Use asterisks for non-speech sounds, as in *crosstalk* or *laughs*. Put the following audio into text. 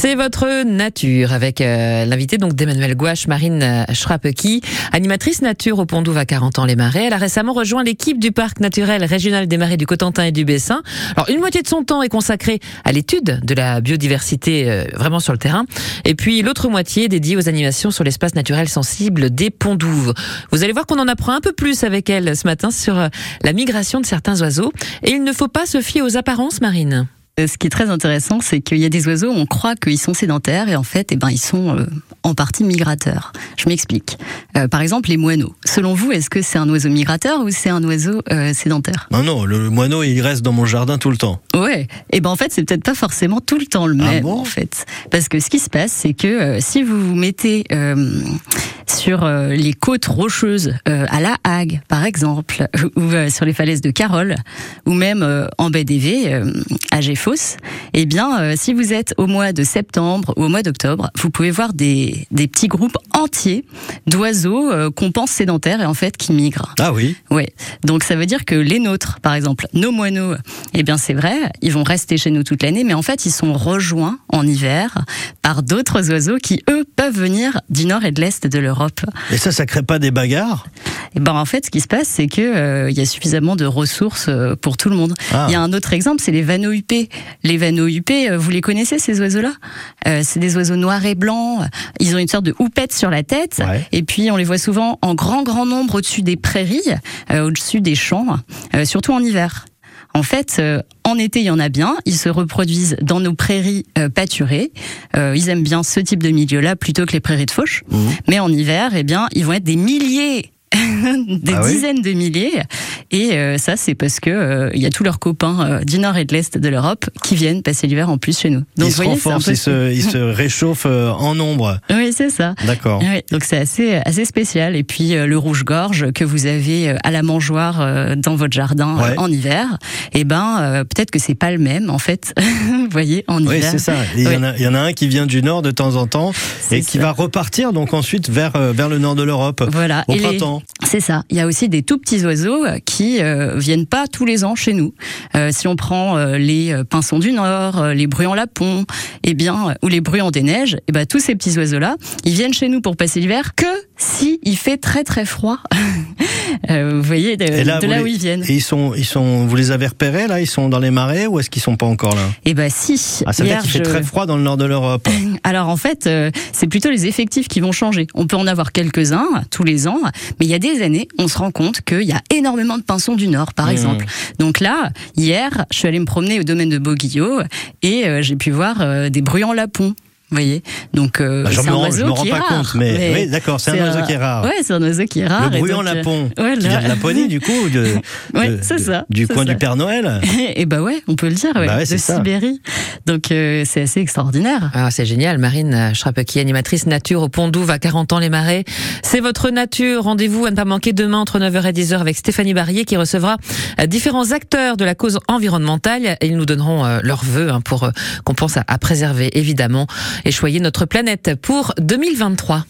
C'est votre nature avec euh, l'invité donc d'Emmanuel Gouache, Marine Schrappeki, animatrice nature au Pont Douve à 40 ans les Marais. Elle a récemment rejoint l'équipe du parc naturel régional des Marais du Cotentin et du Bessin. Alors une moitié de son temps est consacrée à l'étude de la biodiversité euh, vraiment sur le terrain et puis l'autre moitié dédiée aux animations sur l'espace naturel sensible des Ponts Douves. Vous allez voir qu'on en apprend un peu plus avec elle ce matin sur euh, la migration de certains oiseaux et il ne faut pas se fier aux apparences marines. Euh, ce qui est très intéressant, c'est qu'il y a des oiseaux, on croit qu'ils sont sédentaires et en fait, eh ben, ils sont euh, en partie migrateurs. Je m'explique. Euh, par exemple, les moineaux. Selon vous, est-ce que c'est un oiseau migrateur ou c'est un oiseau sédentaire? Non, non, le, moineau, il reste dans mon jardin tout le temps. Ouais. Et eh ben en fait, c'est peut-être pas forcément tout le temps le ah même, en fait. Parce que ce qui se passe, c'est que si vous vous mettez sur euh, les côtes rocheuses euh, à La Hague, par exemple, *laughs* ou euh, sur les falaises de Carole, ou même en baie d'Évé, à Géfos, eh bien, si vous êtes au mois de septembre ou au mois d'octobre, vous pouvez voir des, des petits groupes entiers d'oiseaux qu'on pense sédentaires et en fait qui migrent. Ah oui Oui. Donc ça veut dire que les nôtres, par exemple, nos moineaux, eh bien c'est vrai, ils vont rester chez nous toute l'année, mais en fait ils sont rejoints en hiver par d'autres oiseaux qui, eux, peuvent venir du nord et de l'est de l'Europe. Et ça, ça crée pas des bagarres? Et eh ben en fait, ce qui se passe, c'est que euh, il y a suffisamment de ressources euh, pour tout le monde. Ah. Il y a un autre exemple, c'est les vanneaux huppés. Les vanneaux huppés, euh, vous les connaissez ces oiseaux-là? C'est des oiseaux noirs et blancs. Ils ont une sorte de houppette sur la tête, et puis on les voit souvent en grand grand nombre au-dessus des prairies, au-dessus des champs, surtout en hiver. En fait, euh, en été, il y en a bien. Ils se reproduisent dans nos prairies euh, pâturées. Euh, ils aiment bien ce type de milieu-là plutôt que les prairies de fauche. Mmh. Mais en hiver, eh bien, ils vont être des milliers *laughs* des ah dizaines de milliers. Et euh, ça, c'est parce que euh, il y a tous leurs copains euh, du nord et de l'est de l'Europe qui viennent passer l'hiver en plus chez nous. Donc, ils se renforcent, ils, se, ils se, *laughs* réchauffent en nombre. Oui, c'est ça. D'accord. donc c'est assez, assez spécial. Et puis le rouge-gorge que vous avez à la mangeoire dans votre jardin en hiver, et eh ben peut-être que c'est pas le même en fait. *laughs* vous voyez, en hiver. Oui, c'est ça. Il y, en a, y en a un qui vient du nord de temps en temps et qui va repartir donc ensuite vers, vers le nord de l'Europe voilà. au printemps. C'est ça. Il y a aussi des tout petits oiseaux euh, qui euh, viennent pas tous les ans chez nous. Euh, si on prend les pinsons du Nord, les bruyants lapons, eh bien, ou les bruyants des neiges, eh ben, tous ces petits oiseaux-là, ils viennent chez nous pour passer l'hiver que si il fait très très froid. *laughs* vous voyez de là, où ils viennent. Et ils sont, ils sont, vous les avez repérés là? Ils sont dans les marais ou est-ce qu'ils sont pas encore là? Eh ben si. Ah, ça veut dire qu'il fait très froid dans le nord de l'Europe. *laughs* Alors en fait, c'est plutôt les effectifs qui vont changer. On peut en avoir quelques-uns tous les ans, mais il y a des années, on se rend compte qu'il y a énormément de pinsons du Nord, par mmh. exemple. Donc là, hier, je suis allée me promener au domaine de Boguillot et euh, j'ai pu voir euh, des bruyants lapons. Vous voyez Donc, euh, bah, c'est un oiseau je me rends pas compte, mais, oui, d'accord, c'est un oiseau qui est rare. Ouais, c'est un oiseau qui est rare. Le bruyant lapon, euh, qui vient de Laponie, du coup, de, ouais, c'est ça, du coin du Père Noël. *laughs* Et bah ouais, on peut le dire, ouais, bah de Sibérie. Donc, euh, c'est assez extraordinaire. Ah, c'est génial. Marine Schrappeki, animatrice nature au Pont Douve à 40 ans les Marais. C'est votre nature. Rendez-vous à ne pas manquer demain entre 9h et 10h avec Stéphanie Barrier qui recevra différents acteurs de la cause environnementale. Et ils nous donneront leurs vœux hein, pour qu'on pense à préserver, évidemment, et choyer notre planète pour 2023.